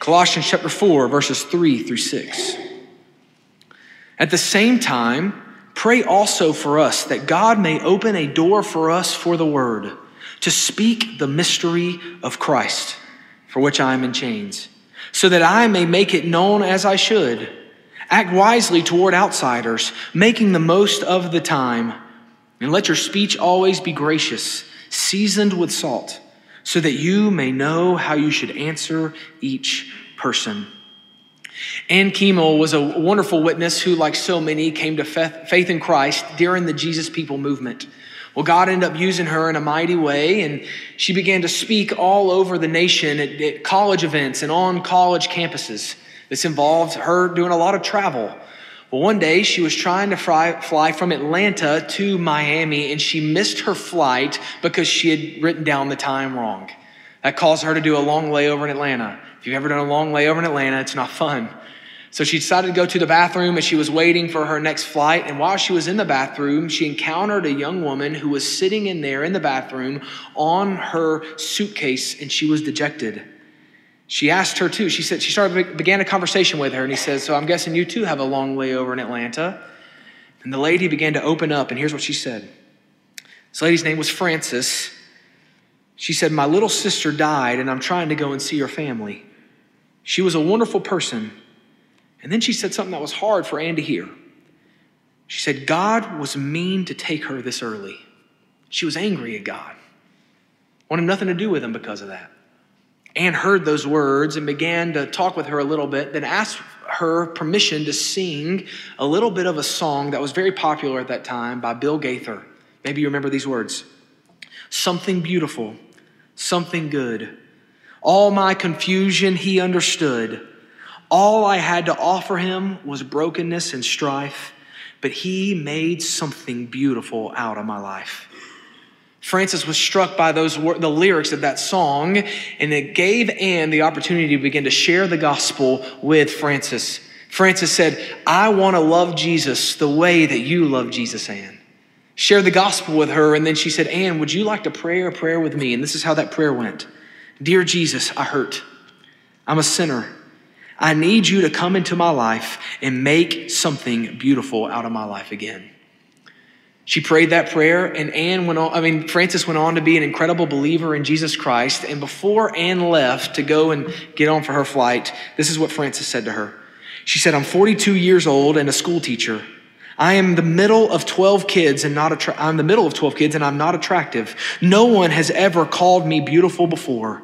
Colossians chapter 4, verses 3 through 6. At the same time, pray also for us that God may open a door for us for the word, to speak the mystery of Christ, for which I am in chains, so that I may make it known as I should. Act wisely toward outsiders, making the most of the time, and let your speech always be gracious, seasoned with salt, so that you may know how you should answer each person. Ann Kiemel was a wonderful witness who, like so many, came to faith in Christ during the Jesus People movement. Well, God ended up using her in a mighty way, and she began to speak all over the nation at, at college events and on college campuses. This involved her doing a lot of travel. Well, one day she was trying to fly, fly from Atlanta to Miami, and she missed her flight because she had written down the time wrong. That caused her to do a long layover in Atlanta. If you've ever done a long layover in Atlanta, it's not fun. So she decided to go to the bathroom as she was waiting for her next flight. And while she was in the bathroom, she encountered a young woman who was sitting in there in the bathroom on her suitcase, and she was dejected. She asked her too. She said she started began a conversation with her, and he said, "So I'm guessing you too have a long layover in Atlanta." And the lady began to open up, and here's what she said. This lady's name was Frances. She said, "My little sister died, and I'm trying to go and see her family." She was a wonderful person. And then she said something that was hard for Ann to hear. She said, God was mean to take her this early. She was angry at God, wanted nothing to do with him because of that. Ann heard those words and began to talk with her a little bit, then asked her permission to sing a little bit of a song that was very popular at that time by Bill Gaither. Maybe you remember these words Something beautiful, something good all my confusion he understood. All I had to offer him was brokenness and strife, but he made something beautiful out of my life. Frances was struck by those the lyrics of that song, and it gave Ann the opportunity to begin to share the gospel with Frances. Frances said, I want to love Jesus the way that you love Jesus, Ann. Share the gospel with her, and then she said, Ann, would you like to pray a prayer with me? And this is how that prayer went. Dear Jesus, I hurt. I'm a sinner. I need you to come into my life and make something beautiful out of my life again. She prayed that prayer, and Ann went on, I mean, Frances went on to be an incredible believer in Jesus Christ. And before Ann left to go and get on for her flight, this is what Frances said to her. She said, I'm 42 years old and a school teacher. I am the middle of 12 kids and not attra- I'm the middle of 12 kids and I'm not attractive. No one has ever called me beautiful before.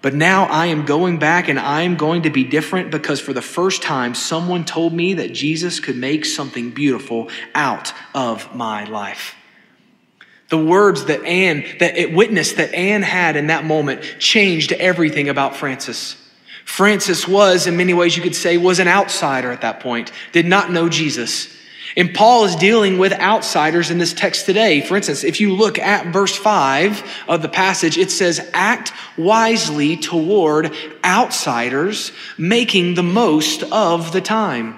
But now I am going back and I am going to be different because for the first time, someone told me that Jesus could make something beautiful out of my life. The words that Ann, that it witnessed that Ann had in that moment changed everything about Frances. Frances was, in many ways you could say, was an outsider at that point, did not know Jesus. And Paul is dealing with outsiders in this text today. For instance, if you look at verse 5 of the passage, it says, Act wisely toward outsiders, making the most of the time.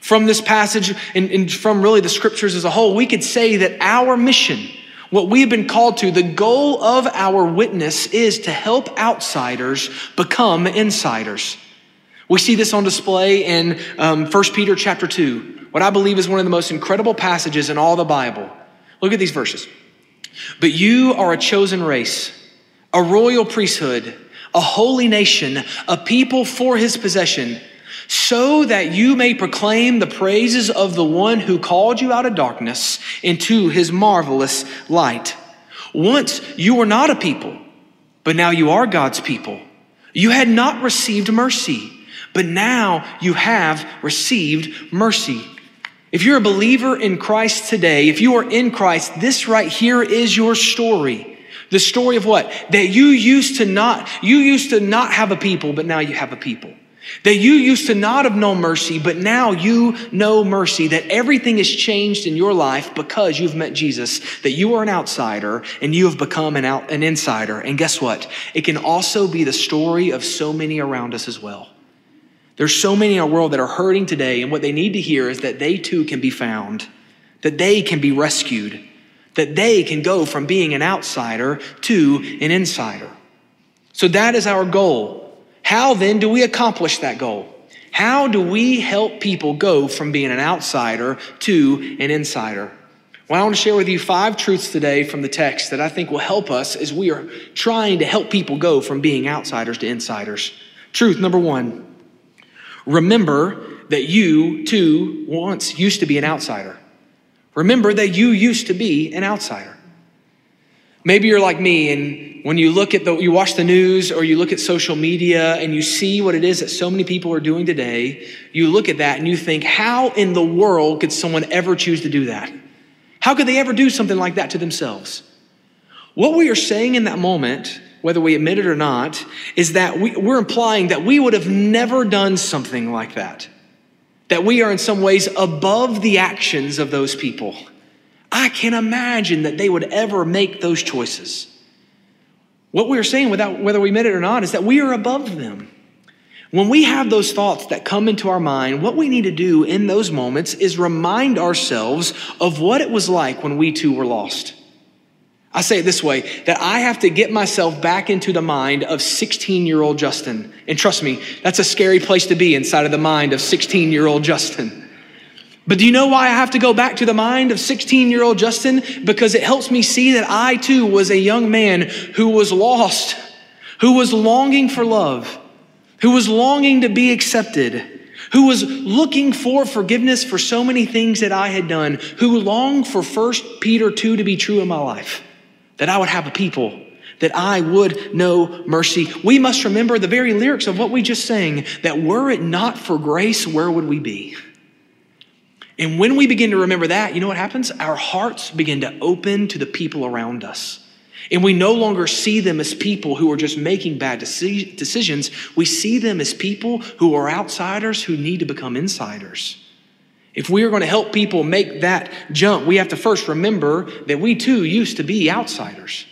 From this passage and, and from really the scriptures as a whole, we could say that our mission, what we've been called to, the goal of our witness is to help outsiders become insiders. We see this on display in um, 1 Peter chapter 2 what I believe is one of the most incredible passages in all the Bible. Look at these verses. But you are a chosen race, a royal priesthood, a holy nation, a people for his possession, so that you may proclaim the praises of the one who called you out of darkness into his marvelous light. Once you were not a people, but now you are God's people. You had not received mercy, but now you have received mercy. If you're a believer in Christ today, if you are in Christ, this right here is your story. The story of what? That you used to not, you used to not have a people, but now you have a people. That you used to not have known mercy, but now you know mercy. That everything has changed in your life because you've met Jesus. That you are an outsider and you have become an, out, an insider. And guess what? It can also be the story of so many around us as well. There's so many in our world that are hurting today, and what they need to hear is that they too can be found, that they can be rescued, that they can go from being an outsider to an insider. So that is our goal How then do we accomplish that goal? How do we help people go from being an outsider to an insider? Well, I want to share with you five truths today from the text that I think will help us as we are trying to help people go from being outsiders to insiders. Truth number one remember that you too once used to be an outsider. Remember that you used to be an outsider. Maybe you're like me and when you look at the you watch the news or you look at social media and you see what it is that so many people are doing today, you look at that and you think, how in the world could someone ever choose to do that? How could they ever do something like that to themselves? What we are saying in that moment, whether we admit it or not, is that we, we're implying that we would have never done something like that. That we are in some ways above the actions of those people. I can't imagine that they would ever make those choices. What we are saying, without whether we admit it or not, is that we are above them. When we have those thoughts that come into our mind, what we need to do in those moments is remind ourselves of what it was like when we too were lost. I say it this way that I have to get myself back into the mind of 16 year old Justin. And trust me, that's a scary place to be inside of the mind of 16 year old Justin. But do you know why I have to go back to the mind of 16 year old Justin? Because it helps me see that I too was a young man who was lost, who was longing for love, who was longing to be accepted, who was looking for forgiveness for so many things that I had done, who longed for 1 Peter 2 to be true in my life, that I would have a people that I would know mercy. We must remember the very lyrics of what we just sang that were it not for grace, where would we be? And when we begin to remember that, you know what happens? Our hearts begin to open to the people around us. And we no longer see them as people who are just making bad decisions. We see them as people who are outsiders who need to become insiders. If we are going to help people make that jump, we have to first remember that we too used to be outsiders.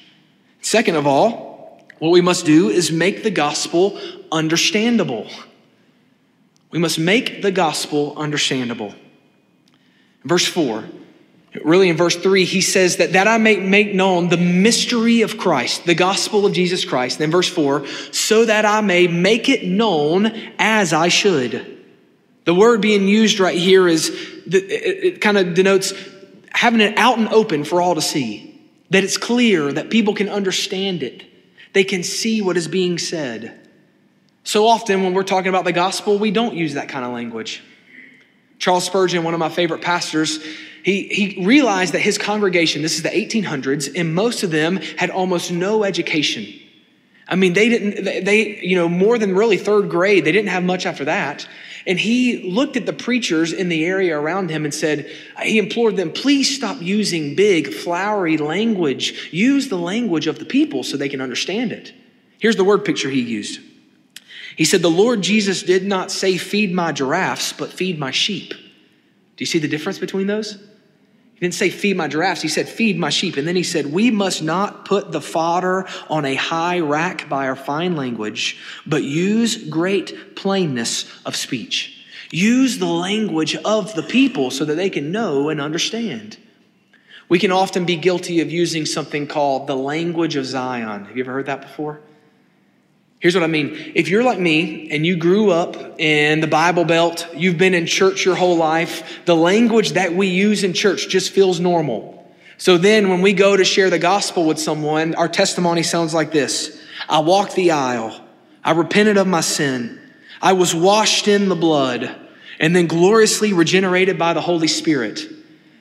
Second of all, what we must do is make the gospel understandable. We must make the gospel understandable. Verse 4, really in verse 3, he says that, that I may make known the mystery of Christ, the gospel of Jesus Christ. Then verse 4, so that I may make it known as I should. The word being used right here is, it kind of denotes having it out and open for all to see. That it's clear, that people can understand it. They can see what is being said. So often when we're talking about the gospel, we don't use that kind of language. Charles Spurgeon, one of my favorite pastors, he, he realized that his congregation, this is the 1800s, and most of them had almost no education. I mean, they didn't, they, you know, more than really third grade, they didn't have much after that. And he looked at the preachers in the area around him and said, he implored them, please stop using big, flowery language. Use the language of the people so they can understand it. Here's the word picture he used he said, The Lord Jesus did not say, Feed my giraffes, but feed my sheep. Do you see the difference between those? He didn't say, Feed my giraffes. He said, Feed my sheep. And then he said, We must not put the fodder on a high rack by our fine language, but use great plainness of speech. Use the language of the people so that they can know and understand. We can often be guilty of using something called the language of Zion. Have you ever heard that before? Here's what I mean. If you're like me and you grew up in the Bible Belt, you've been in church your whole life, the language that we use in church just feels normal. So then when we go to share the gospel with someone, our testimony sounds like this I walked the aisle, I repented of my sin, I was washed in the blood, and then gloriously regenerated by the Holy Spirit.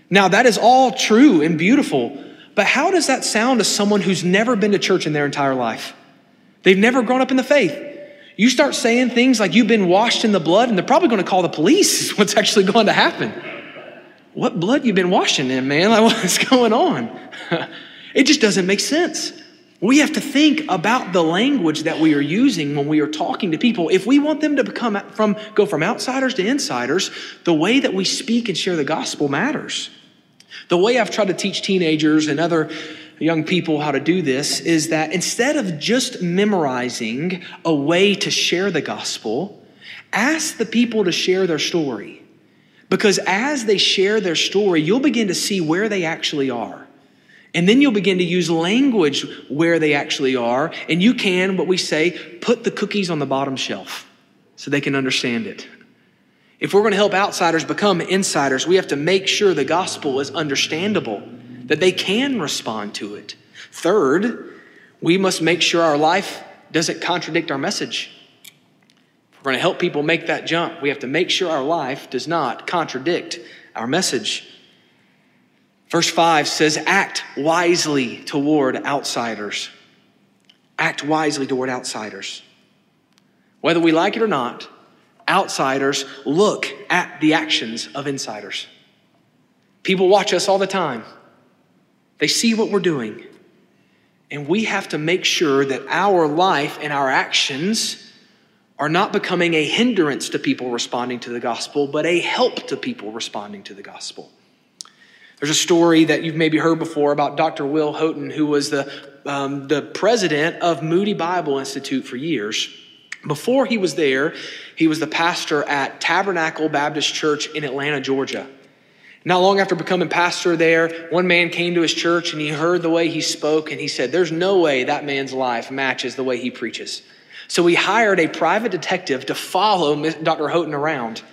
Now, that is all true and beautiful, but how does that sound to someone who's never been to church in their entire life? They've never grown up in the faith. You start saying things like you've been washed in the blood, and they're probably going to call the police, what's actually going to happen. What blood you've been washing in, man? Like, what's going on? it just doesn't make sense. We have to think about the language that we are using when we are talking to people. If we want them to become from go from outsiders to insiders, the way that we speak and share the gospel matters. The way I've tried to teach teenagers and other young people how to do this is that instead of just memorizing a way to share the gospel, ask the people to share their story. Because as they share their story, you'll begin to see where they actually are. And then you'll begin to use language where they actually are. And you can, what we say, put the cookies on the bottom shelf so they can understand it. If we're going to help outsiders become insiders, we have to make sure the gospel is understandable, that they can respond to it. Third, we must make sure our life doesn't contradict our message. If we're going to help people make that jump, we have to make sure our life does not contradict our message. Verse 5 says, Act wisely toward outsiders. Act wisely toward outsiders. Whether we like it or not, outsiders look at the actions of insiders. People watch us all the time, they see what we're doing. And we have to make sure that our life and our actions are not becoming a hindrance to people responding to the gospel, but a help to people responding to the gospel. There's a story that you've maybe heard before about Dr. Will Houghton, who was the, um, the president of Moody Bible Institute for years. Before he was there, he was the pastor at Tabernacle Baptist Church in Atlanta, Georgia. Not long after becoming pastor there, one man came to his church and he heard the way he spoke and he said, There's no way that man's life matches the way he preaches. So he hired a private detective to follow Dr. Houghton around.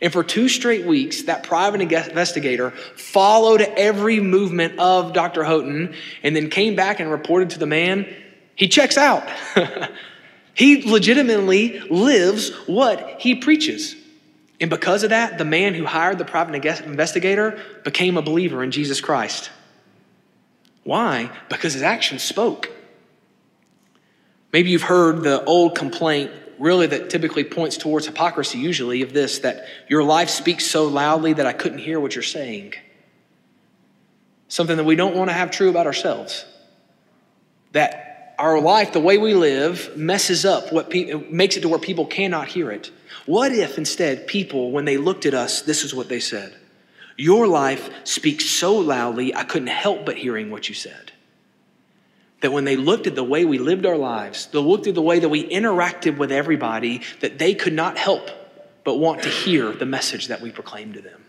And for two straight weeks, that private investigator followed every movement of Dr. Houghton and then came back and reported to the man, he checks out. he legitimately lives what he preaches. And because of that, the man who hired the private investigator became a believer in Jesus Christ. Why? Because his actions spoke. Maybe you've heard the old complaint, really, that typically points towards hypocrisy, usually, of this that your life speaks so loudly that I couldn't hear what you're saying. Something that we don't want to have true about ourselves. That our life, the way we live, messes up what pe- makes it to where people cannot hear it. What if instead people, when they looked at us, this is what they said? Your life speaks so loudly, I couldn't help but hearing what you said. That when they looked at the way we lived our lives, they looked at the way that we interacted with everybody, that they could not help but want to hear the message that we proclaim to them.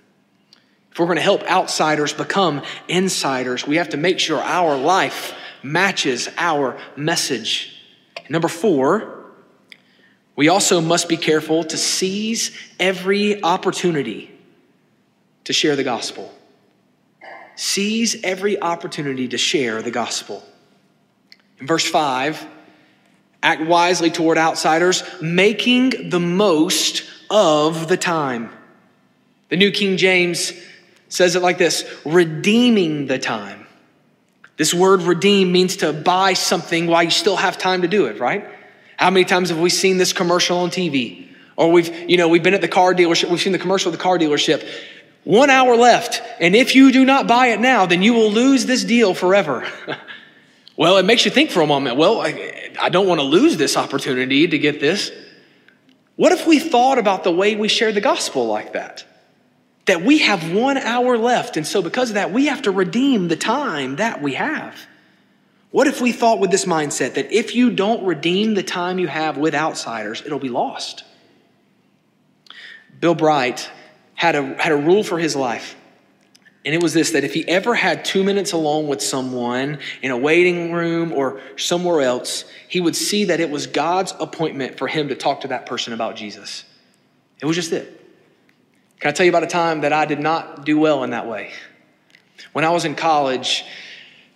If we're going to help outsiders become insiders, we have to make sure our life matches our message. Number four, we also must be careful to seize every opportunity to share the gospel. Seize every opportunity to share the gospel. In verse 5, act wisely toward outsiders, making the most of the time. The New King James says it like this redeeming the time. This word redeem means to buy something while you still have time to do it, right? How many times have we seen this commercial on TV? Or we've, you know, we've been at the car dealership, we've seen the commercial of the car dealership. One hour left, and if you do not buy it now, then you will lose this deal forever. well, it makes you think for a moment, well, I, I don't want to lose this opportunity to get this. What if we thought about the way we share the gospel like that? That we have one hour left, and so because of that, we have to redeem the time that we have. What if we thought with this mindset that if you don't redeem the time you have with outsiders, it'll be lost? Bill Bright had a, had a rule for his life. And it was this that if he ever had two minutes alone with someone in a waiting room or somewhere else, he would see that it was God's appointment for him to talk to that person about Jesus. It was just it. Can I tell you about a time that I did not do well in that way? When I was in college,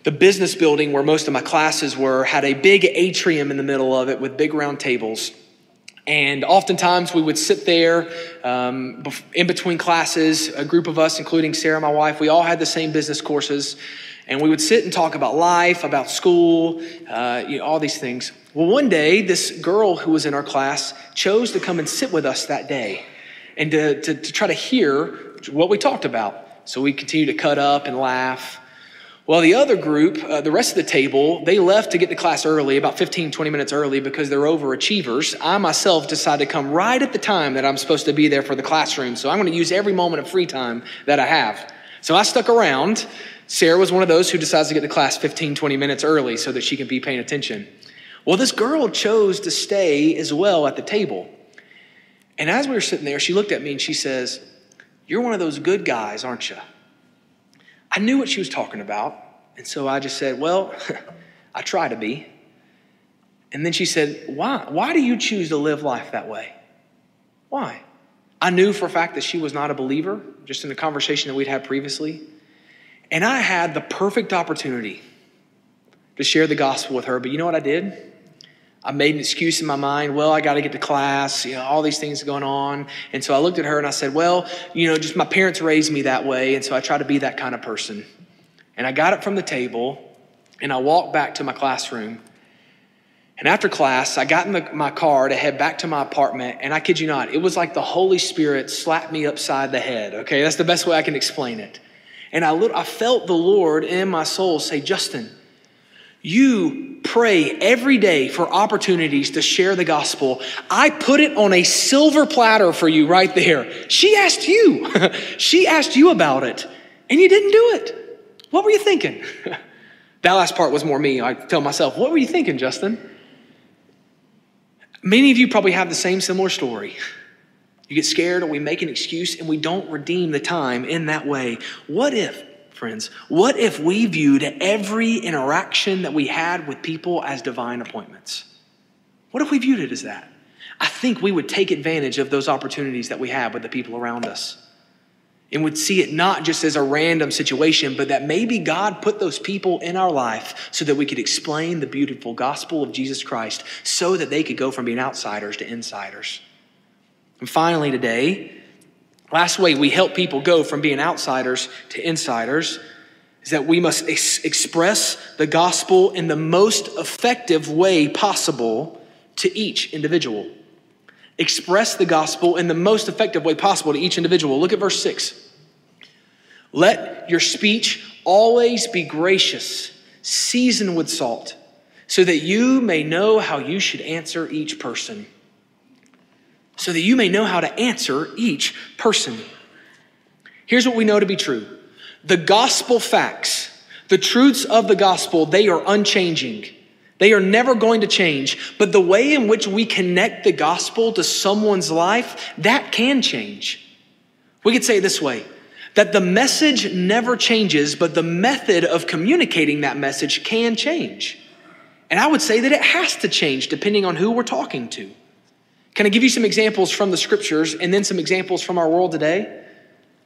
the business building where most of my classes were had a big atrium in the middle of it with big round tables. And oftentimes we would sit there um, in between classes, a group of us, including Sarah, my wife, we all had the same business courses. And we would sit and talk about life, about school, uh, you know, all these things. Well, one day, this girl who was in our class chose to come and sit with us that day and to, to, to try to hear what we talked about. So we continued to cut up and laugh. Well, the other group, uh, the rest of the table, they left to get to class early, about 15, 20 minutes early, because they're overachievers. I myself decided to come right at the time that I'm supposed to be there for the classroom. So I'm going to use every moment of free time that I have. So I stuck around. Sarah was one of those who decides to get to class 15, 20 minutes early so that she can be paying attention. Well, this girl chose to stay as well at the table. And as we were sitting there, she looked at me and she says, You're one of those good guys, aren't you? I knew what she was talking about. And so I just said, Well, I try to be. And then she said, Why? Why do you choose to live life that way? Why? I knew for a fact that she was not a believer, just in the conversation that we'd had previously. And I had the perfect opportunity to share the gospel with her. But you know what I did? I made an excuse in my mind. Well, I got to get to class, you know, all these things going on. And so I looked at her and I said, Well, you know, just my parents raised me that way. And so I try to be that kind of person. And I got it from the table and I walked back to my classroom. And after class, I got in the, my car to head back to my apartment. And I kid you not, it was like the Holy Spirit slapped me upside the head. Okay, that's the best way I can explain it. And I, I felt the Lord in my soul say, Justin, you pray every day for opportunities to share the gospel. I put it on a silver platter for you right there. She asked you. she asked you about it, and you didn't do it. What were you thinking? that last part was more me. I tell myself, What were you thinking, Justin? Many of you probably have the same similar story. You get scared, or we make an excuse, and we don't redeem the time in that way. What if friends? What if we viewed every interaction that we had with people as divine appointments? What if we viewed it as that? I think we would take advantage of those opportunities that we have with the people around us and would see it not just as a random situation, but that maybe God put those people in our life so that we could explain the beautiful gospel of Jesus Christ so that they could go from being outsiders to insiders. And finally, today, Last way we help people go from being outsiders to insiders is that we must ex- express the gospel in the most effective way possible to each individual. Express the gospel in the most effective way possible to each individual. Look at verse 6. Let your speech always be gracious, seasoned with salt, so that you may know how you should answer each person so that you may know how to answer each person. Here's what we know to be true the gospel facts, the truths of the gospel, they are unchanging. They are never going to change. But the way in which we connect the gospel to someone's life, that can change. We could say it this way that the message never changes, but the method of communicating that message can change. And I would say that it has to change depending on who we're talking to. Can I give you some examples from the scriptures and then some examples from our world today?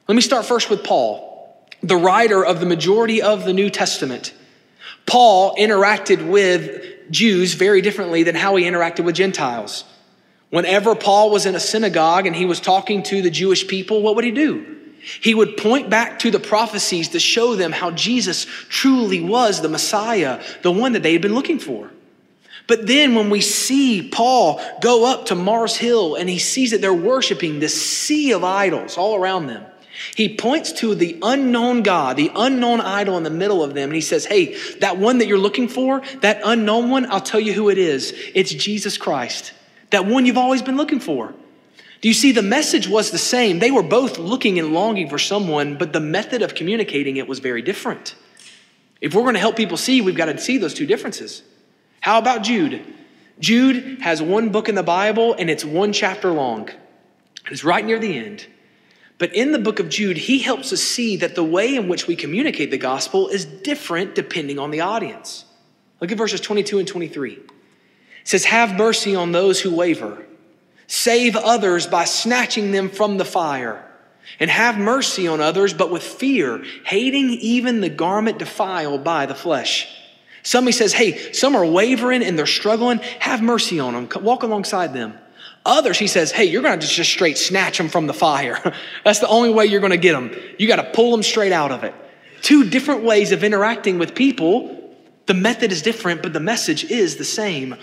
Let me start first with Paul, the writer of the majority of the New Testament. Paul interacted with Jews very differently than how he interacted with Gentiles. Whenever Paul was in a synagogue and he was talking to the Jewish people, what would he do? He would point back to the prophecies to show them how Jesus truly was the Messiah, the one that they had been looking for. But then when we see Paul go up to Mars Hill and he sees that they're worshiping this sea of idols all around them, he points to the unknown God, the unknown idol in the middle of them, and he says, Hey, that one that you're looking for, that unknown one, I'll tell you who it is. It's Jesus Christ, that one you've always been looking for. Do you see the message was the same? They were both looking and longing for someone, but the method of communicating it was very different. If we're going to help people see, we've got to see those two differences. How about Jude? Jude has one book in the Bible and it's one chapter long. It's right near the end. But in the book of Jude, he helps us see that the way in which we communicate the gospel is different depending on the audience. Look at verses 22 and 23. It says, Have mercy on those who waver, save others by snatching them from the fire, and have mercy on others, but with fear, hating even the garment defiled by the flesh. Somebody says, hey, some are wavering and they're struggling. Have mercy on them. Walk alongside them. Others, he says, hey, you're going to just straight snatch them from the fire. That's the only way you're going to get them. You got to pull them straight out of it. Two different ways of interacting with people. The method is different, but the message is the same.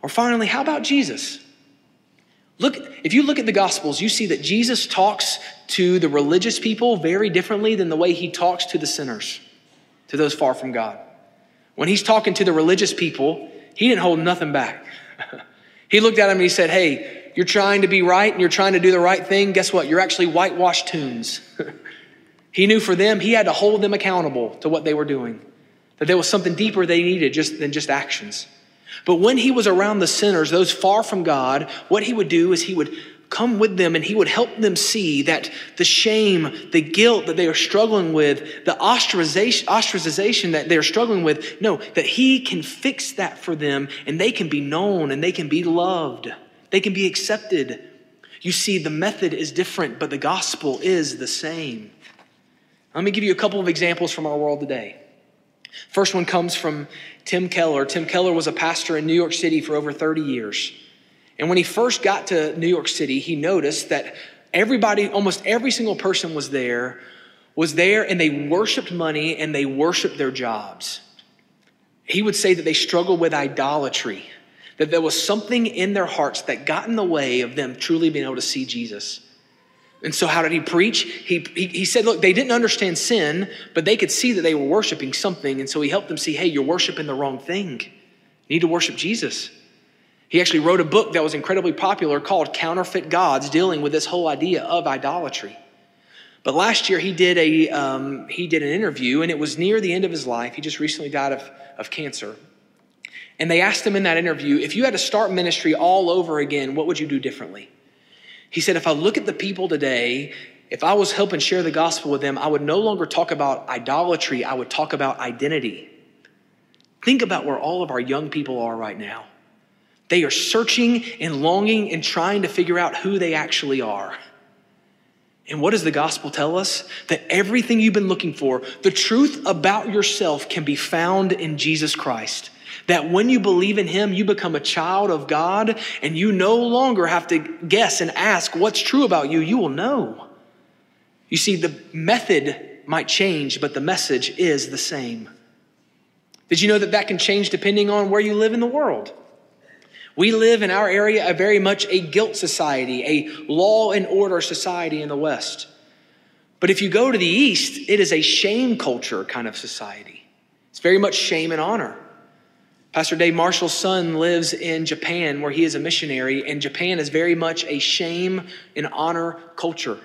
Or finally, how about Jesus? Look, if you look at the Gospels, you see that Jesus talks to the religious people very differently than the way he talks to the sinners, to those far from God. When he's talking to the religious people, he didn't hold nothing back. he looked at him and he said, Hey, you're trying to be right and you're trying to do the right thing. Guess what? You're actually whitewashed tombs. he knew for them, he had to hold them accountable to what they were doing, that there was something deeper they needed just, than just actions. But when he was around the sinners, those far from God, what he would do is he would come with them and he would help them see that the shame, the guilt that they are struggling with, the ostracization, that they're struggling with, no, that he can fix that for them and they can be known and they can be loved. They can be accepted. You see, the method is different, but the gospel is the same. Let me give you a couple of examples from our world today. First one comes from Tim Keller. Tim Keller was a pastor in New York City for over 30 years. And when he first got to New York City, he noticed that everybody, almost every single person was there, was there and they worshiped money and they worshiped their jobs. He would say that they struggled with idolatry, that there was something in their hearts that got in the way of them truly being able to see Jesus. And so, how did he preach? He, he, he, said, Look, they didn't understand sin, but they could see that they were worshiping something. And so, he helped them see, Hey, you're worshiping the wrong thing. You need to worship Jesus. He actually wrote a book that was incredibly popular called Counterfeit Gods, dealing with this whole idea of idolatry. But last year, he did, a, um, he did an interview, and it was near the end of his life. He just recently died of, of cancer. And they asked him in that interview, If you had to start ministry all over again, what would you do differently? He said, If I look at the people today, if I was helping share the gospel with them, I would no longer talk about idolatry, I would talk about identity. Think about where all of our young people are right now. They are searching and longing and trying to figure out who they actually are. And what does the gospel tell us? That everything you've been looking for, the truth about yourself, can be found in Jesus Christ. That when you believe in Him, you become a child of God and you no longer have to guess and ask what's true about you. You will know. You see, the method might change, but the message is the same. Did you know that that can change depending on where you live in the world? We live in our area a very much a guilt society, a law and order society in the West. But if you go to the East, it is a shame culture kind of society. It's very much shame and honor. Pastor Dave Marshall's son lives in Japan where he is a missionary, and Japan is very much a shame and honor culture.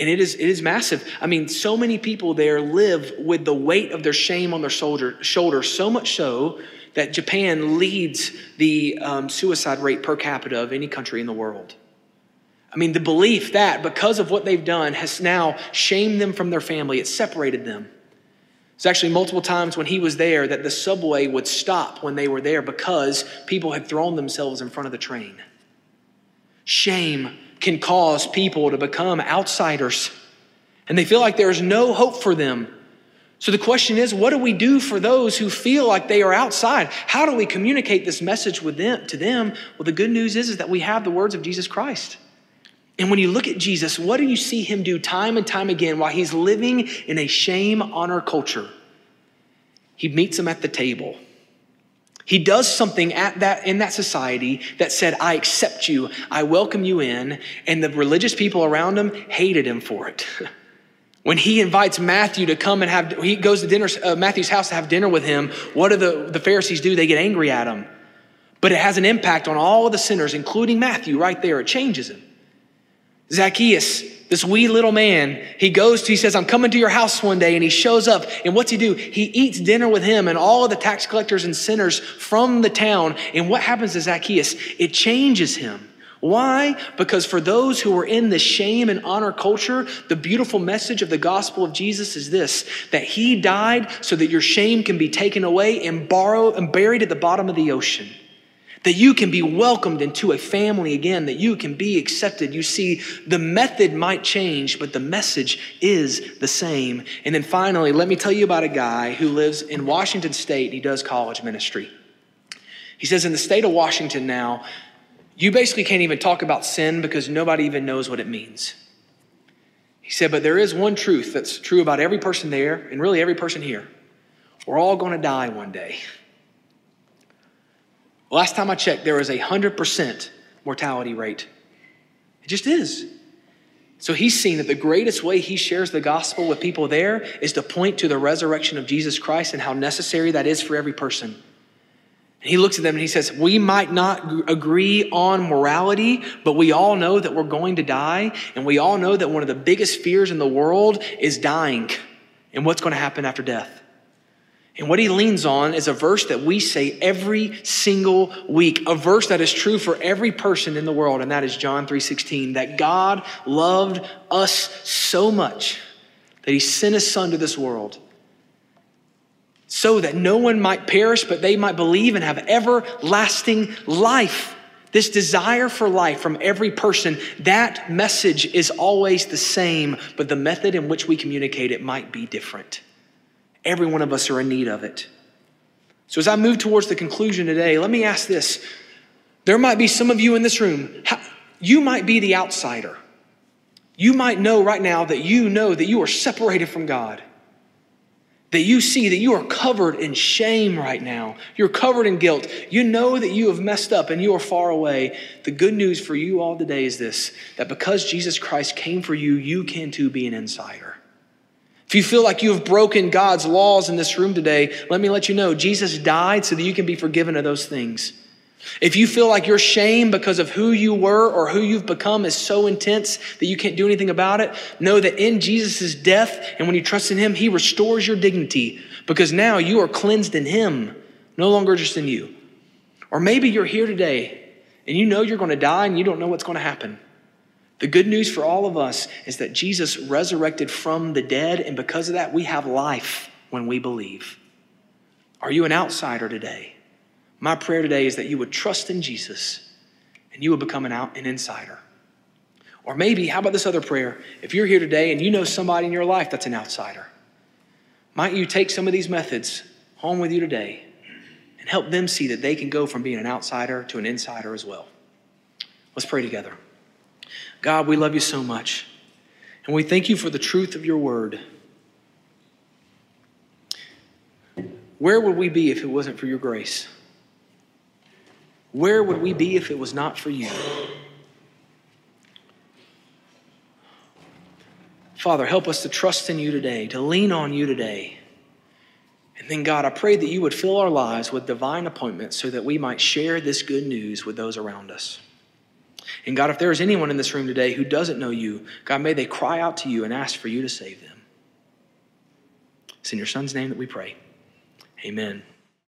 And it is, it is massive. I mean, so many people there live with the weight of their shame on their shoulder, shoulder so much so that Japan leads the um, suicide rate per capita of any country in the world. I mean, the belief that because of what they've done has now shamed them from their family, it's separated them. It's actually multiple times when he was there that the subway would stop when they were there because people had thrown themselves in front of the train. Shame can cause people to become outsiders, and they feel like there's no hope for them. So the question is, what do we do for those who feel like they are outside? How do we communicate this message with them to them? Well, the good news is, is that we have the words of Jesus Christ. And when you look at Jesus, what do you see him do time and time again while he's living in a shame honor culture? He meets them at the table. He does something at that, in that society that said, I accept you, I welcome you in, and the religious people around him hated him for it. when he invites Matthew to come and have, he goes to dinner, uh, Matthew's house to have dinner with him, what do the, the Pharisees do? They get angry at him. But it has an impact on all of the sinners, including Matthew right there. It changes him. Zacchaeus, this wee little man, he goes to, he says, I'm coming to your house one day, and he shows up. And what's he do? He eats dinner with him and all of the tax collectors and sinners from the town. And what happens to Zacchaeus? It changes him. Why? Because for those who are in the shame and honor culture, the beautiful message of the gospel of Jesus is this that he died so that your shame can be taken away and borrowed and buried at the bottom of the ocean that you can be welcomed into a family again, that you can be accepted. You see, the method might change, but the message is the same. And then finally, let me tell you about a guy who lives in Washington State. He does college ministry. He says, in the state of Washington now, you basically can't even talk about sin because nobody even knows what it means. He said, but there is one truth that's true about every person there and really every person here. We're all going to die one day. Last time I checked, there is a 100% mortality rate. It just is. So he's seen that the greatest way he shares the gospel with people there is to point to the resurrection of Jesus Christ and how necessary that is for every person. And he looks at them and he says, We might not agree on morality, but we all know that we're going to die. And we all know that one of the biggest fears in the world is dying and what's going to happen after death. And what he leans on is a verse that we say every single week, a verse that is true for every person in the world, and that is John 3:16, that God loved us so much that he sent his son to this world so that no one might perish, but they might believe and have everlasting life. This desire for life from every person, that message is always the same, but the method in which we communicate it might be different. Every one of us are in need of it. So, as I move towards the conclusion today, let me ask this. There might be some of you in this room, you might be the outsider. You might know right now that you know that you are separated from God that you see that you are covered in shame right now. You're covered in guilt. You know that you have messed up and you are far away. The good news for you all today is this that because Jesus Christ came for you, you can too be an insider. If you feel like you have broken God's laws in this room today, let me let you know Jesus died so that you can be forgiven of those things. If you feel like your shame because of who you were or who you've become is so intense that you can't do anything about it, know that in Jesus' death and when you trust in Him, He restores your dignity because now you are cleansed in Him, no longer just in you. Or maybe you're here today and you know you're going to die and you don't know what's going to happen. The good news for all of us is that Jesus resurrected from the dead, and because of that, we have life when we believe. Are you an outsider today? My prayer today is that you would trust in Jesus and you would become an, out, an insider. Or maybe, how about this other prayer? If you're here today and you know somebody in your life that's an outsider, might you take some of these methods home with you today and help them see that they can go from being an outsider to an insider as well? Let's pray together. God, we love you so much, and we thank you for the truth of your word. Where would we be if it wasn't for your grace? Where would we be if it was not for you? Father, help us to trust in you today, to lean on you today. And then, God, I pray that you would fill our lives with divine appointments so that we might share this good news with those around us. And God, if there is anyone in this room today who doesn't know you, God, may they cry out to you and ask for you to save them. It's in your Son's name that we pray. Amen.